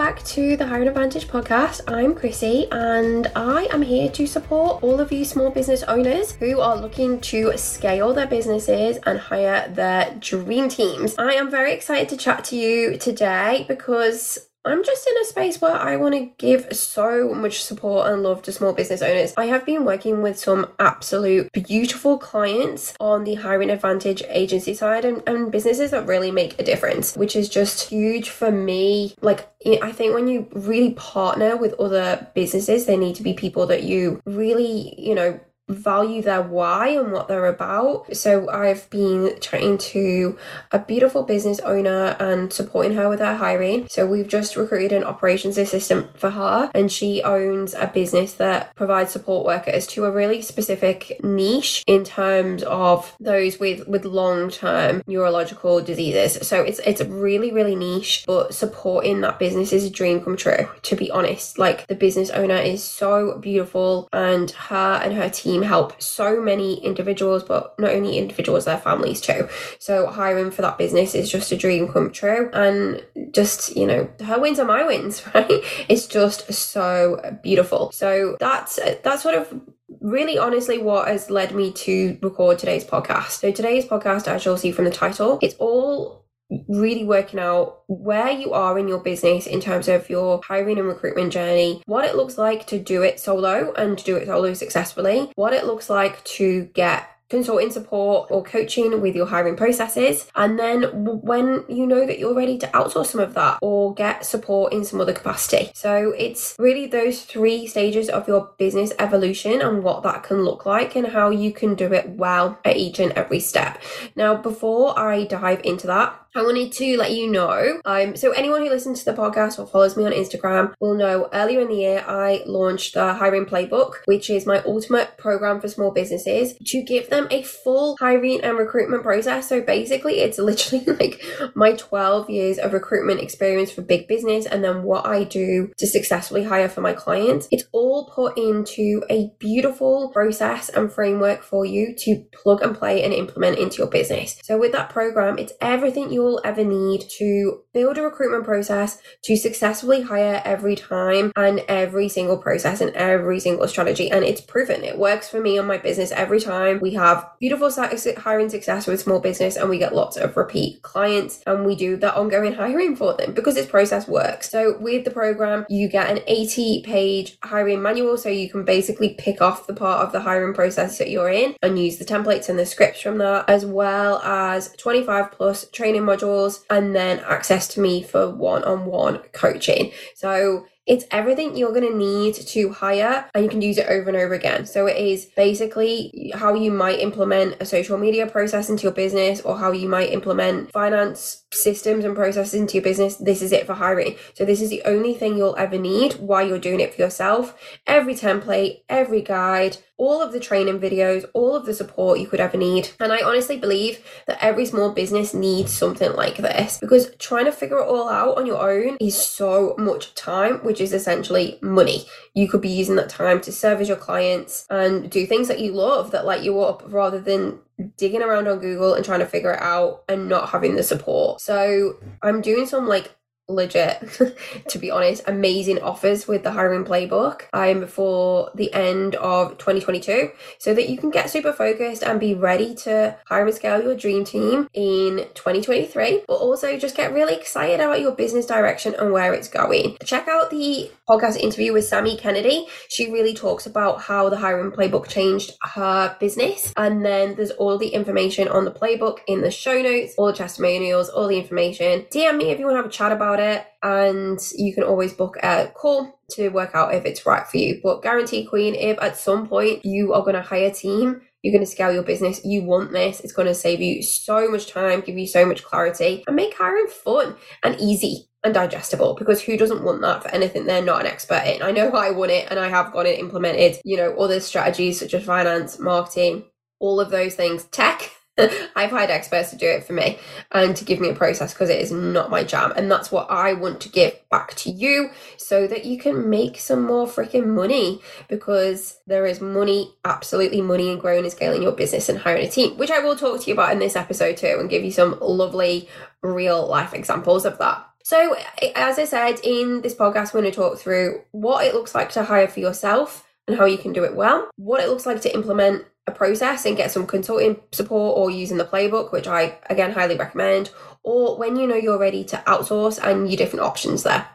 back to the Hiring Advantage podcast. I'm Chrissy and I am here to support all of you small business owners who are looking to scale their businesses and hire their dream teams. I am very excited to chat to you today because I'm just in a space where I want to give so much support and love to small business owners. I have been working with some absolute beautiful clients on the hiring advantage agency side and, and businesses that really make a difference, which is just huge for me. Like, I think when you really partner with other businesses, they need to be people that you really, you know, value their why and what they're about. So I've been chatting to a beautiful business owner and supporting her with her hiring. So we've just recruited an operations assistant for her and she owns a business that provides support workers to a really specific niche in terms of those with with long-term neurological diseases. So it's it's really really niche, but supporting that business is a dream come true to be honest. Like the business owner is so beautiful and her and her team help so many individuals, but not only individuals, their families too. So hiring for that business is just a dream come true. And just, you know, her wins are my wins, right? It's just so beautiful. So that's that's sort of really honestly what has led me to record today's podcast. So today's podcast, as you'll see from the title, it's all really working out where you are in your business in terms of your hiring and recruitment journey, what it looks like to do it solo and to do it solo successfully, what it looks like to get consulting support or coaching with your hiring processes. And then when you know that you're ready to outsource some of that or get support in some other capacity. So it's really those three stages of your business evolution and what that can look like and how you can do it well at each and every step. Now, before I dive into that, I wanted to let you know. Um, so anyone who listens to the podcast or follows me on Instagram will know earlier in the year I launched the Hiring Playbook, which is my ultimate program for small businesses to give them a full hiring and recruitment process. So basically, it's literally like my 12 years of recruitment experience for big business and then what I do to successfully hire for my clients. It's all put into a beautiful process and framework for you to plug and play and implement into your business. So with that program, it's everything you you'll ever need to build a recruitment process to successfully hire every time and every single process and every single strategy. And it's proven it works for me on my business every time. We have beautiful hiring success with small business and we get lots of repeat clients and we do that ongoing hiring for them because this process works. So with the program, you get an 80 page hiring manual. So you can basically pick off the part of the hiring process that you're in and use the templates and the scripts from that, as well as 25 plus training modules and then access to me for one on one coaching. So it's everything you're going to need to hire and you can use it over and over again. So it is basically how you might implement a social media process into your business or how you might implement finance systems and processes into your business. This is it for hiring. So this is the only thing you'll ever need while you're doing it for yourself. Every template, every guide, all of the training videos, all of the support you could ever need. And I honestly believe that every small business needs something like this because trying to figure it all out on your own is so much time, which is essentially money. You could be using that time to service your clients and do things that you love that light you up rather than digging around on Google and trying to figure it out and not having the support. So I'm doing some like legit, to be honest, amazing offers with the hiring playbook I'm for the end of 2022 so that you can get super focused and be ready to hire and scale your dream team in 2023, but also just get really excited about your business direction and where it's going. Check out the podcast interview with Sammy Kennedy. She really talks about how the hiring playbook changed her business. And then there's all the information on the playbook in the show notes, all the testimonials, all the information. DM me if you want to have a chat about it. And you can always book a call to work out if it's right for you. But guarantee, Queen, if at some point you are going to hire a team, you're going to scale your business, you want this, it's going to save you so much time, give you so much clarity, and make hiring fun and easy and digestible because who doesn't want that for anything they're not an expert in? I know I want it and I have got it implemented, you know, other strategies such as finance, marketing, all of those things, tech I've hired experts to do it for me and to give me a process because it is not my jam. And that's what I want to give back to you so that you can make some more freaking money because there is money, absolutely money in growing and scaling your business and hiring a team, which I will talk to you about in this episode too and give you some lovely real life examples of that. So, as I said in this podcast, we're going to talk through what it looks like to hire for yourself and how you can do it well, what it looks like to implement a process and get some consulting support or using the playbook, which I again highly recommend, or when you know you're ready to outsource and your different options there.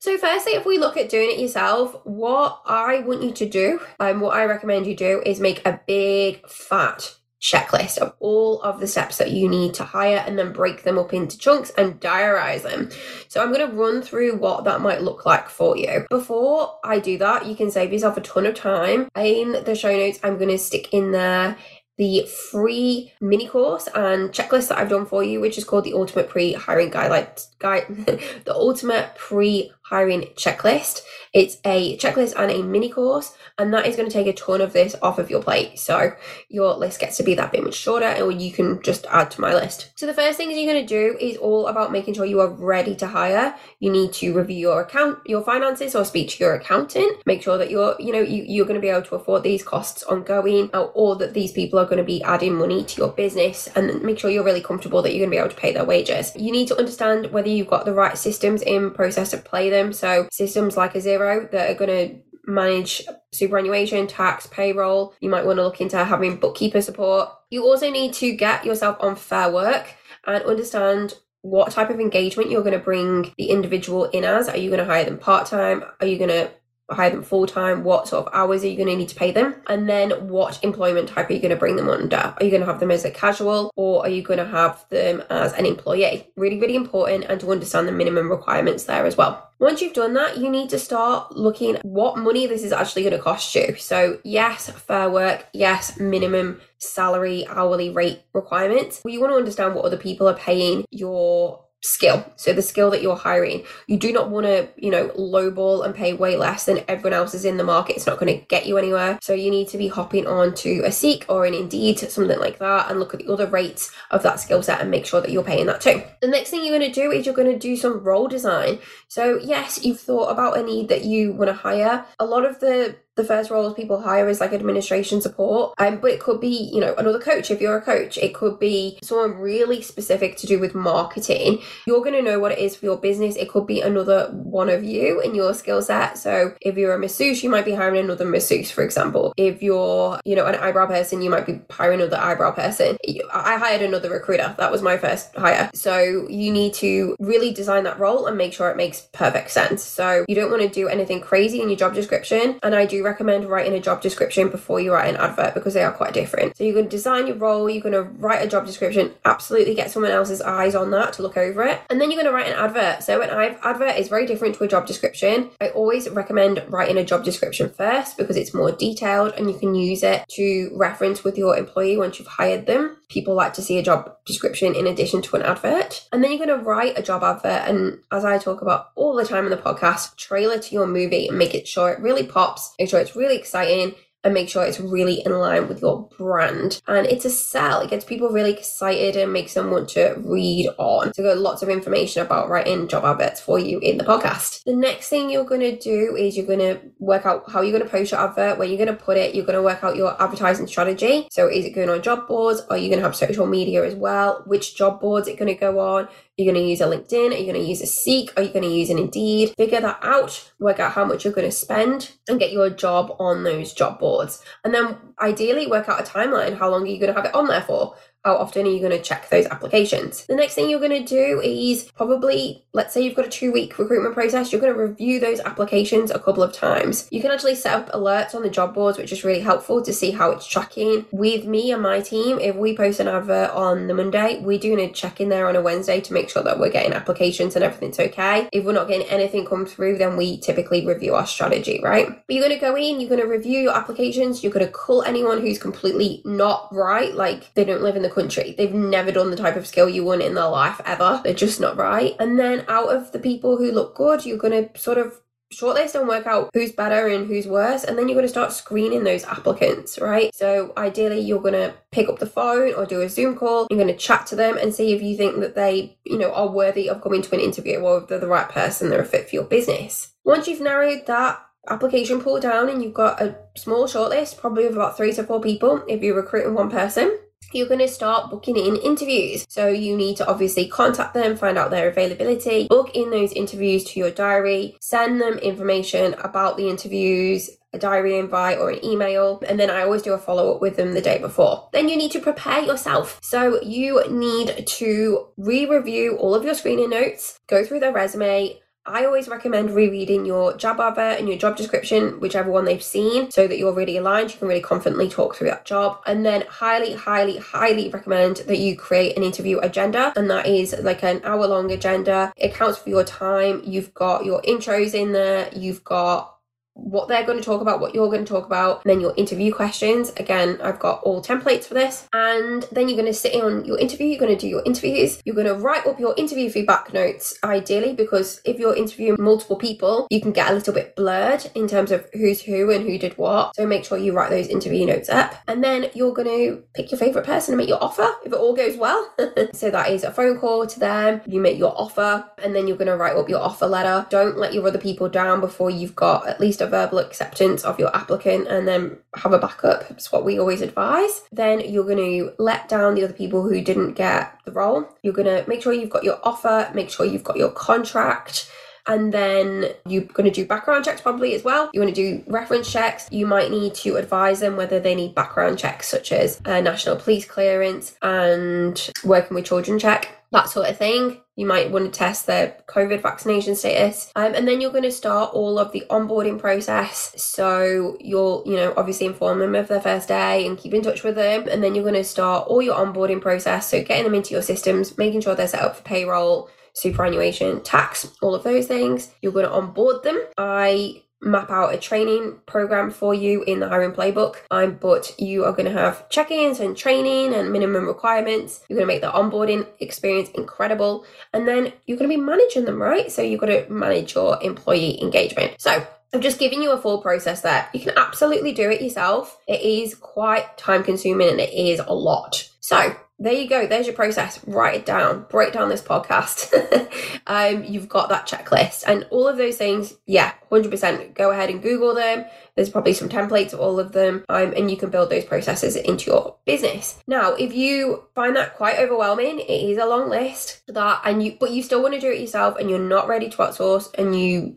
So, firstly, if we look at doing it yourself, what I want you to do and what I recommend you do is make a big fat checklist of all of the steps that you need to hire and then break them up into chunks and diarize them. So I'm going to run through what that might look like for you. Before I do that, you can save yourself a ton of time. In the show notes, I'm going to stick in there the free mini course and checklist that I've done for you, which is called the Ultimate Pre Hiring Guide, guide the Ultimate Pre Hiring Checklist. It's a checklist and a mini course, and that is going to take a ton of this off of your plate. So your list gets to be that bit much shorter, and you can just add to my list. So the first things you're going to do is all about making sure you are ready to hire. You need to review your account, your finances, or speak to your accountant. Make sure that you're, you know, you, you're going to be able to afford these costs ongoing, uh, or that these people are going to be adding money to your business, and make sure you're really comfortable that you're going to be able to pay their wages. You need to understand whether you've got the right systems in process to play them. So systems like a Xero that are going to manage superannuation, tax, payroll. You might want to look into having bookkeeper support. You also need to get yourself on fair work and understand what type of engagement you're going to bring the individual in as. Are you going to hire them part time? Are you going to hire them full time? What sort of hours are you going to need to pay them? And then what employment type are you going to bring them under? Are you going to have them as a casual or are you going to have them as an employee? Really, really important and to understand the minimum requirements there as well. Once you've done that, you need to start looking what money this is actually going to cost you. So, yes, fair work, yes, minimum salary, hourly rate requirements. You want to understand what other people are paying your skill. So the skill that you're hiring, you do not want to, you know, lowball and pay way less than everyone else is in the market. It's not going to get you anywhere. So you need to be hopping on to a Seek or an Indeed, something like that, and look at the other rates of that skill set and make sure that you're paying that too. The next thing you're going to do is you're going to do some role design. So yes, you've thought about a need that you want to hire. A lot of the the first roles people hire is like administration support. Um, but it could be, you know, another coach if you're a coach. It could be someone really specific to do with marketing. You're going to know what it is for your business. It could be another one of you in your skill set. So if you're a masseuse, you might be hiring another masseuse, for example. If you're, you know, an eyebrow person, you might be hiring another eyebrow person. I hired another recruiter. That was my first hire. So you need to really design that role and make sure it makes perfect sense. So you don't want to do anything crazy in your job description. And I do recommend writing a job description before you write an advert because they are quite different. So you're going to design your role, you're going to write a job description, absolutely get someone else's eyes on that to look over it. And then you're going to write an advert. So an advert is very different to a job description. I always recommend writing a job description first because it's more detailed and you can use it to reference with your employee once you've hired them. People like to see a job description in addition to an advert. And then you're going to write a job advert. And as I talk about all the time in the podcast, trailer to your movie and make it sure it really pops, make sure it's really exciting and make sure it's really in line with your brand. And it's a sell. It gets people really excited and makes them want to read on. So, got lots of information about writing job adverts for you in the podcast. The next thing you're going to do is you're going to work out how you're going to post your advert, where you're going to put it. You're going to work out your advertising strategy. So, is it going on job boards? Are you going to have social media as well? Which job boards it going to go on? You're going to use a LinkedIn? Are you going to use a Seek? Are you going to use an Indeed? Figure that out, work out how much you're going to spend, and get your job on those job boards. And then ideally work out a timeline. How long are you going to have it on there for? How often are you going to check those applications? The next thing you're going to do is probably, let's say you've got a two week recruitment process, you're going to review those applications a couple of times. You can actually set up alerts on the job boards, which is really helpful to see how it's tracking. With me and my team, if we post an advert on the Monday, we're doing a check in there on a Wednesday to make sure that we're getting applications and everything's okay. If we're not getting anything come through, then we typically review our strategy, right? But you're going to go in, you're going to review your applications, you're going to call anyone who's completely not right, like they don't live in the country. They've never done the type of skill you want in their life ever. They're just not right. And then out of the people who look good, you're going to sort of shortlist and work out who's better and who's worse and then you're going to start screening those applicants right so ideally you're going to pick up the phone or do a zoom call you're going to chat to them and see if you think that they you know are worthy of coming to an interview or if they're the right person they're a fit for your business once you've narrowed that application pool down and you've got a small shortlist, probably of about three to four people if you're recruiting one person. You're going to start booking in interviews. So you need to obviously contact them, find out their availability, book in those interviews to your diary, send them information about the interviews, a diary invite or an email, and then I always do a follow up with them the day before. Then you need to prepare yourself. So you need to re review all of your screening notes, go through their resume, I always recommend rereading your job advert and your job description, whichever one they've seen, so that you're really aligned. You can really confidently talk through that job. And then, highly, highly, highly recommend that you create an interview agenda. And that is like an hour long agenda. It counts for your time. You've got your intros in there, you've got what they're going to talk about, what you're going to talk about, and then your interview questions. Again, I've got all templates for this. And then you're going to sit in on your interview, you're going to do your interviews, you're going to write up your interview feedback notes, ideally, because if you're interviewing multiple people, you can get a little bit blurred in terms of who's who and who did what. So make sure you write those interview notes up. And then you're going to pick your favorite person and make your offer if it all goes well. so that is a phone call to them, you make your offer, and then you're going to write up your offer letter. Don't let your other people down before you've got at least a verbal acceptance of your applicant and then have a backup. It's what we always advise. Then you're going to let down the other people who didn't get the role. You're going to make sure you've got your offer, make sure you've got your contract. And then you're going to do background checks probably as well. You want to do reference checks. You might need to advise them whether they need background checks, such as a national police clearance and working with children check that sort of thing. You might want to test their COVID vaccination status. Um, and then you're going to start all of the onboarding process. So you'll, you know, obviously inform them of their first day and keep in touch with them. And then you're going to start all your onboarding process. So getting them into your systems, making sure they're set up for payroll, superannuation, tax, all of those things. You're going to onboard them. I map out a training program for you in the hiring playbook. Um, but you are going to have check ins and training and minimum requirements. You're going to make the onboarding experience incredible. And then you're going to be managing them, right? So you've got to manage your employee engagement. So I'm just giving you a full process there. You can absolutely do it yourself. It is quite time consuming and it is a lot. So there you go. There's your process. Write it down. Break down this podcast. um, you've got that checklist and all of those things. Yeah, 100%. Go ahead and Google them. There's probably some templates of all of them, um, and you can build those processes into your business. Now, if you find that quite overwhelming, it is a long list that, and you, but you still want to do it yourself, and you're not ready to outsource, and you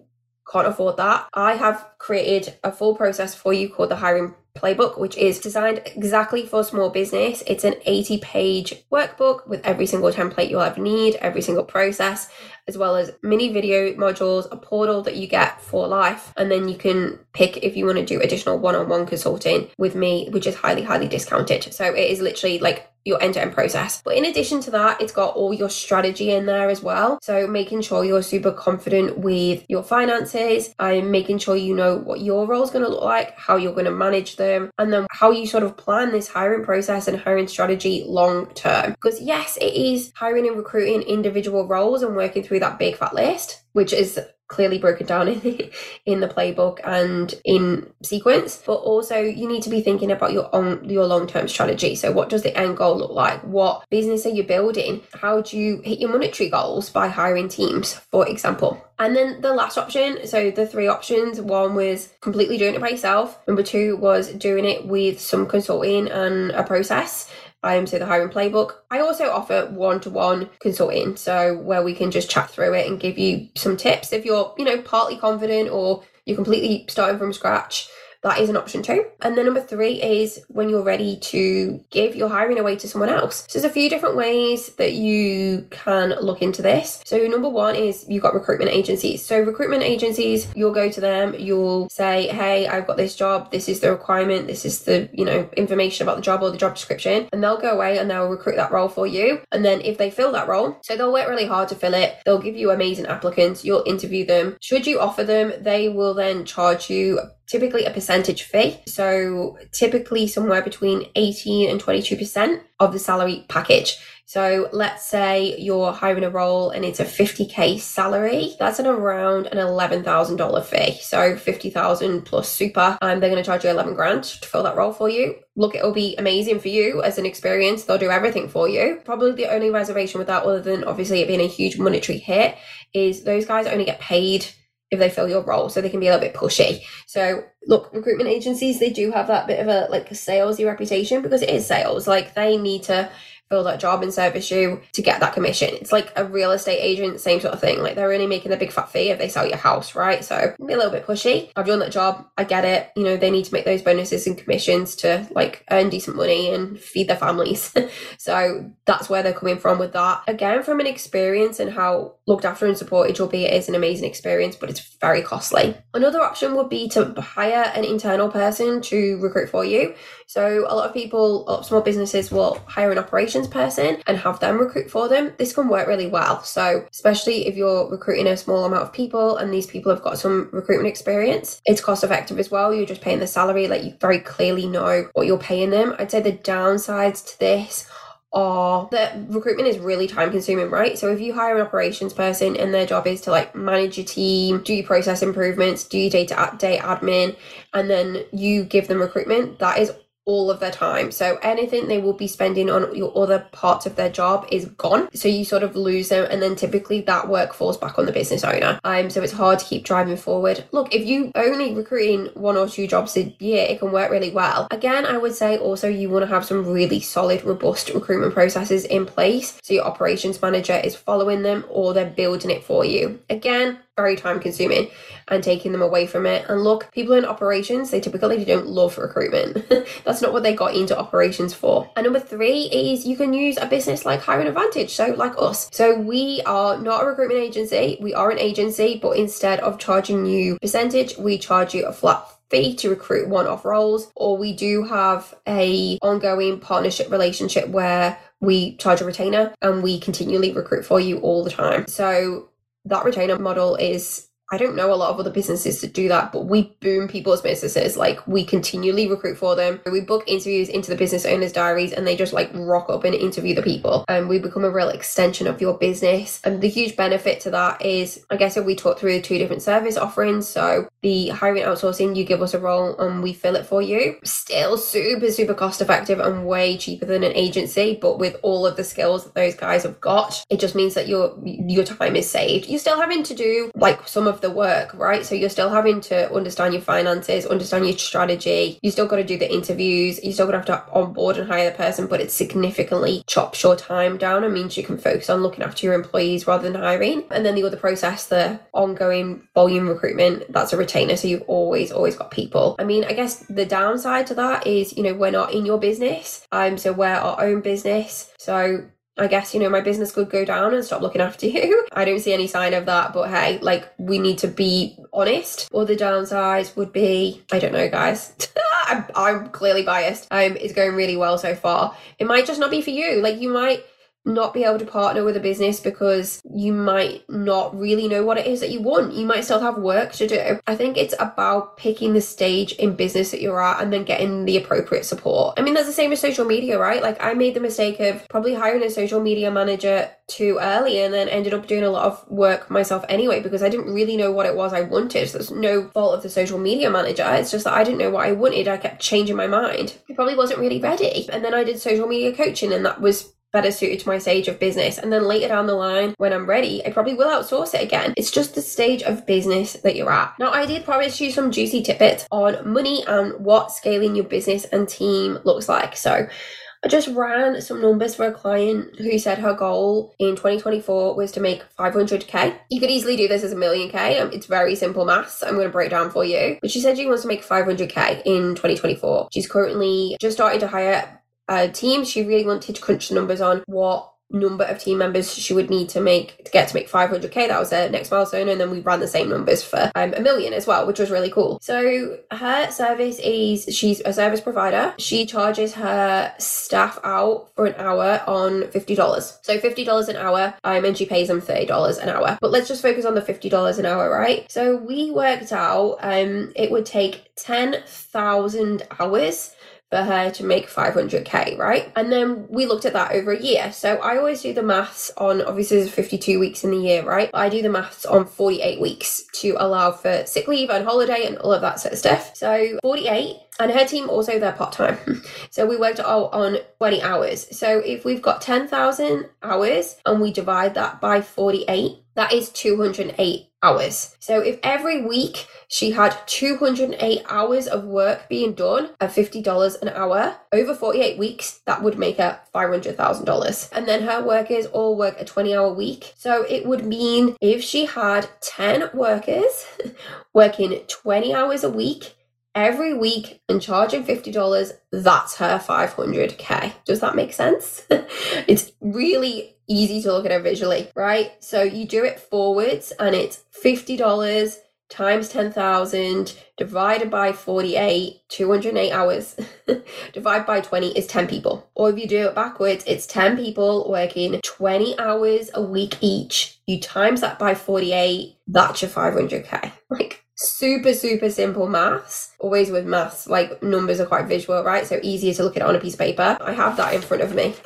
can't afford that. I have created a full process for you called the hiring playbook, which is designed exactly for small business. It's an 80 page workbook with every single template you'll ever need, every single process, as well as mini video modules, a portal that you get for life. And then you can pick if you want to do additional one on one consulting with me, which is highly, highly discounted. So it is literally like your end to end process. But in addition to that, it's got all your strategy in there as well. So making sure you're super confident with your finances and making sure you know what your role is going to look like, how you're going to manage them, and then how you sort of plan this hiring process and hiring strategy long term. Because yes, it is hiring and recruiting individual roles and working through that big fat list, which is clearly broken down in the, in the playbook and in sequence. But also you need to be thinking about your own your long-term strategy. So what does the end goal look like? What business are you building? How do you hit your monetary goals by hiring teams for example? And then the last option so the three options one was completely doing it by yourself. Number two was doing it with some consulting and a process um, so the hiring playbook. I also offer one-to-one consulting, so where we can just chat through it and give you some tips if you're, you know, partly confident or you're completely starting from scratch that is an option too. And then number three is when you're ready to give your hiring away to someone else. So there's a few different ways that you can look into this. So number one is you've got recruitment agencies. So recruitment agencies, you'll go to them, you'll say, hey, I've got this job, this is the requirement, this is the, you know, information about the job or the job description. And they'll go away and they'll recruit that role for you. And then if they fill that role, so they'll work really hard to fill it, they'll give you amazing applicants, you'll interview them. Should you offer them, they will then charge you typically a percentage fee. So typically somewhere between 18 and 22% of the salary package. So let's say you're hiring a role and it's a 50k salary. That's an around an $11,000 fee. So 50,000 plus super. And they're going to charge you 11 grand to fill that role for you. Look, it'll be amazing for you as an experience. They'll do everything for you. Probably the only reservation with that, other than obviously it being a huge monetary hit, is those guys only get paid if they fill your role so they can be a little bit pushy. So look recruitment agencies they do have that bit of a like a salesy reputation because it is sales. Like they need to fill that job and service you to get that commission. It's like a real estate agent, same sort of thing. Like they're only making a big fat fee if they sell your house, right? So be a little bit pushy. I've done that job. I get it. You know, they need to make those bonuses and commissions to like earn decent money and feed their families. so that's where they're coming from with that. Again, from an experience and how looked after and supported you'll be, it is an amazing experience, but it's very costly. Another option would be to hire an internal person to recruit for you. So a lot of people, of small businesses will hire an operations person and have them recruit for them. This can work really well. So especially if you're recruiting a small amount of people and these people have got some recruitment experience, it's cost effective as well. You're just paying the salary, like you very clearly know what you're paying them. I'd say the downsides to this are that recruitment is really time consuming, right? So if you hire an operations person and their job is to like manage your team, do your process improvements, do your data day admin, and then you give them recruitment, that is all of their time. So anything they will be spending on your other parts of their job is gone. So you sort of lose them and then typically that work falls back on the business owner. Um so it's hard to keep driving forward. Look, if you only recruiting one or two jobs a year, it can work really well. Again, I would say also you want to have some really solid, robust recruitment processes in place. So your operations manager is following them or they're building it for you. Again, very time consuming and taking them away from it. And look, people in operations, they typically don't love recruitment. That's not what they got into operations for. And number three is you can use a business like Hiring Advantage, so like us. So we are not a recruitment agency, we are an agency, but instead of charging you percentage, we charge you a flat fee to recruit one-off roles or we do have a ongoing partnership relationship where we charge a retainer and we continually recruit for you all the time so that retainer model is I don't know a lot of other businesses that do that, but we boom people's businesses. Like we continually recruit for them. We book interviews into the business owners' diaries and they just like rock up and interview the people. And we become a real extension of your business. And the huge benefit to that is, I guess if we talk through the two different service offerings. So the hiring outsourcing, you give us a role and we fill it for you. Still super, super cost effective and way cheaper than an agency, but with all of the skills that those guys have got, it just means that your your time is saved. You're still having to do like some of the work, right? So you're still having to understand your finances, understand your strategy. You still got to do the interviews. You still got to have to onboard and hire the person, but it significantly chops your time down and means you can focus on looking after your employees rather than hiring. And then the other process, the ongoing volume recruitment, that's a retainer. So you've always, always got people. I mean, I guess the downside to that is, you know, we're not in your business. Um, so we're our own business. So I guess, you know, my business could go down and stop looking after you. I don't see any sign of that, but hey, like, we need to be honest. Or the downsides would be, I don't know, guys. I'm, I'm clearly biased. Um, it's going really well so far. It might just not be for you. Like, you might not be able to partner with a business because you might not really know what it is that you want. You might still have work to do. I think it's about picking the stage in business that you're at and then getting the appropriate support. I mean, that's the same as social media, right? Like, I made the mistake of probably hiring a social media manager too early and then ended up doing a lot of work myself anyway because I didn't really know what it was I wanted. So there's no fault of the social media manager. It's just that I didn't know what I wanted. I kept changing my mind. I probably wasn't really ready. And then I did social media coaching and that was better suited to my stage of business. And then later down the line, when I'm ready, I probably will outsource it again. It's just the stage of business that you're at. Now, I did promise you some juicy tidbits on money and what scaling your business and team looks like. So, I just ran some numbers for a client who said her goal in 2024 was to make 500k. You could easily do this as a million k. Um, it's very simple maths. I'm going to break down for you. But she said she wants to make 500k in 2024. She's currently just starting to hire uh, team. She really wanted to crunch the numbers on what number of team members she would need to make to get to make 500k that was her next milestone and then we ran the same numbers for um, a million as well which was really cool. So her service is she's a service provider. She charges her staff out for an hour on $50 so $50 an hour um, and she pays them $30 an hour. But let's just focus on the $50 an hour right? So we worked out um it would take 10,000 hours for her to make 500k, right? And then we looked at that over a year. So I always do the maths on obviously there's 52 weeks in the year, right? I do the maths on 48 weeks to allow for sick leave and holiday and all of that sort of stuff. So 48 and her team also they're part-time so we worked out on 20 hours so if we've got 10,000 hours and we divide that by 48 that is 208 hours. So if every week she had 208 hours of work being done at $50 an hour, over 48 weeks, that would make her $500,000. And then her workers all work a 20 hour week. So it would mean if she had 10 workers working 20 hours a week, every week and charging $50, that's her 500k. Does that make sense? it's really easy to look at it visually, right? So you do it forwards and it's $50 times 10,000 divided by 48, 208 hours, divided by 20 is 10 people. Or if you do it backwards, it's 10 people working 20 hours a week each. You times that by 48, that's your 500k. Like super, super simple maths. Always with maths, like numbers are quite visual, right? So easier to look at it on a piece of paper. I have that in front of me.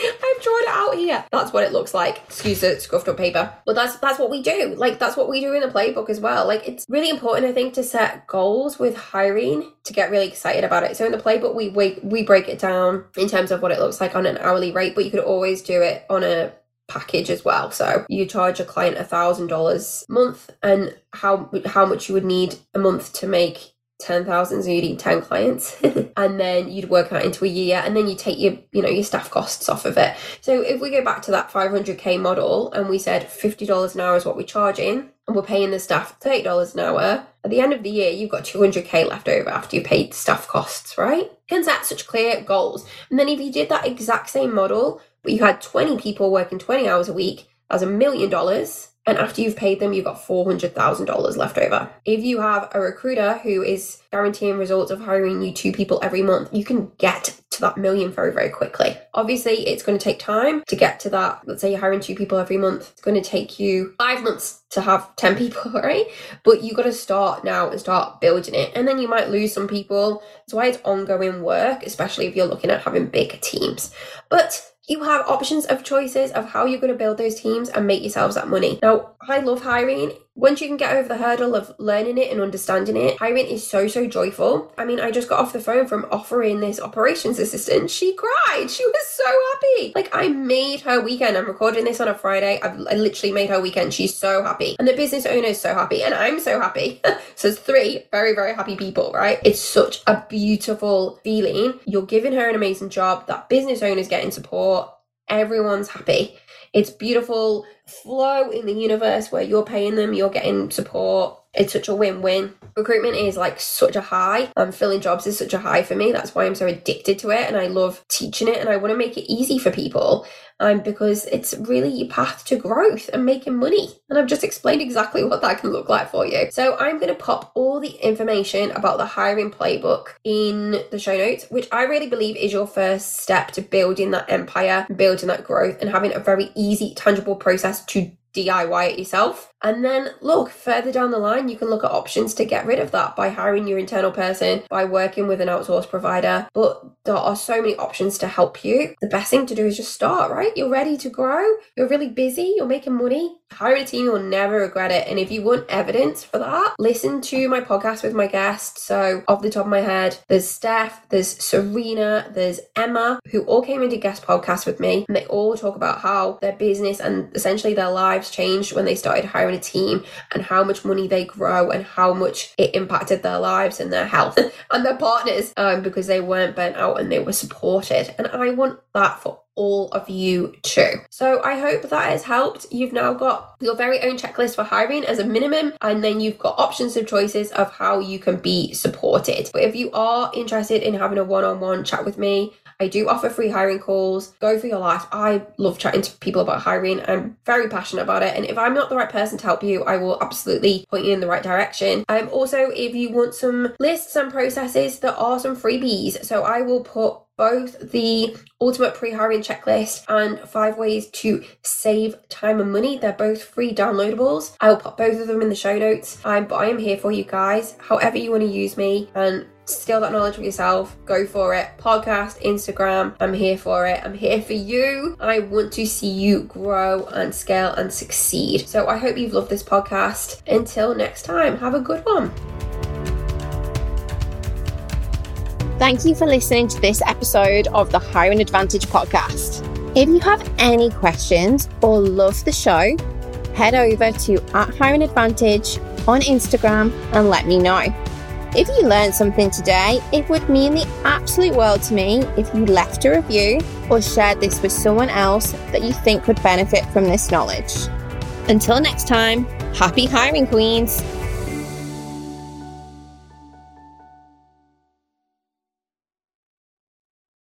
I've drawn it out here. That's what it looks like. Excuse the scuffed up paper. But that's that's what we do. Like that's what we do in the playbook as well. Like it's really important, I think, to set goals with hiring to get really excited about it. So in the playbook we we, we break it down in terms of what it looks like on an hourly rate, but you could always do it on a package as well. So you charge a client a thousand dollars a month and how how much you would need a month to make 10,000 so you'd need 10 clients. And then you'd work out into a year and then you take your you know your staff costs off of it. So if we go back to that 500k model and we said $50 an hour is what we're charging and we're paying the staff $30 an hour at the end of the year you've got 200k left over after you paid staff costs right? Can set such clear goals. And then if you did that exact same model but you had 20 people working 20 hours a week that's a million dollars and after you've paid them, you've got $400,000 left over. If you have a recruiter who is guaranteeing results of hiring you two people every month, you can get to that million very, very quickly. Obviously, it's going to take time to get to that. Let's say you're hiring two people every month. It's going to take you five months to have 10 people, right? But you got to start now and start building it. And then you might lose some people. That's why it's ongoing work, especially if you're looking at having big teams. But you have options of choices of how you're going to build those teams and make yourselves that money. Now, I love hiring. Once you can get over the hurdle of learning it and understanding it, hiring is so, so joyful. I mean, I just got off the phone from offering this operations assistant. She cried. She was so happy. Like, I made her weekend. I'm recording this on a Friday. I've I literally made her weekend. She's so happy. And the business owner is so happy. And I'm so happy. so it's three very, very happy people, right? It's such a beautiful feeling. You're giving her an amazing job. That business owner's getting support. Everyone's happy. It's beautiful flow in the universe where you're paying them, you're getting support. It's such a win win. Recruitment is like such a high. Um, filling jobs is such a high for me. That's why I'm so addicted to it and I love teaching it and I want to make it easy for people um, because it's really your path to growth and making money. And I've just explained exactly what that can look like for you. So I'm going to pop all the information about the hiring playbook in the show notes, which I really believe is your first step to building that empire, building that growth, and having a very easy, tangible process to DIY it yourself. And then look further down the line, you can look at options to get rid of that by hiring your internal person, by working with an outsourced provider. But there are so many options to help you. The best thing to do is just start, right? You're ready to grow, you're really busy, you're making money. Hire a team, you'll never regret it. And if you want evidence for that, listen to my podcast with my guests. So, off the top of my head, there's Steph, there's Serena, there's Emma, who all came into guest podcasts with me, and they all talk about how their business and essentially their lives changed when they started hiring a team and how much money they grow and how much it impacted their lives and their health and their partners um, because they weren't burnt out and they were supported. And I want that for all of you too. So I hope that has helped. You've now got your very own checklist for hiring as a minimum, and then you've got options of choices of how you can be supported. But if you are interested in having a one on one chat with me, I do offer free hiring calls. Go for your life. I love chatting to people about hiring. I'm very passionate about it. And if I'm not the right person to help you, I will absolutely point you in the right direction. Um, also, if you want some lists and processes, there are some freebies. So I will put both the ultimate pre-hiring checklist and five ways to save time and money. They're both free downloadables. I will put both of them in the show notes. Um, but I am here for you guys, however you want to use me. And steal that knowledge for yourself, go for it. Podcast, Instagram, I'm here for it. I'm here for you. I want to see you grow and scale and succeed. So I hope you've loved this podcast. Until next time, have a good one. Thank you for listening to this episode of the Hiring Advantage podcast. If you have any questions or love the show, head over to at Hiring Advantage on Instagram and let me know. If you learned something today, it would mean the absolute world to me if you left a review or shared this with someone else that you think would benefit from this knowledge. Until next time, happy hiring, Queens!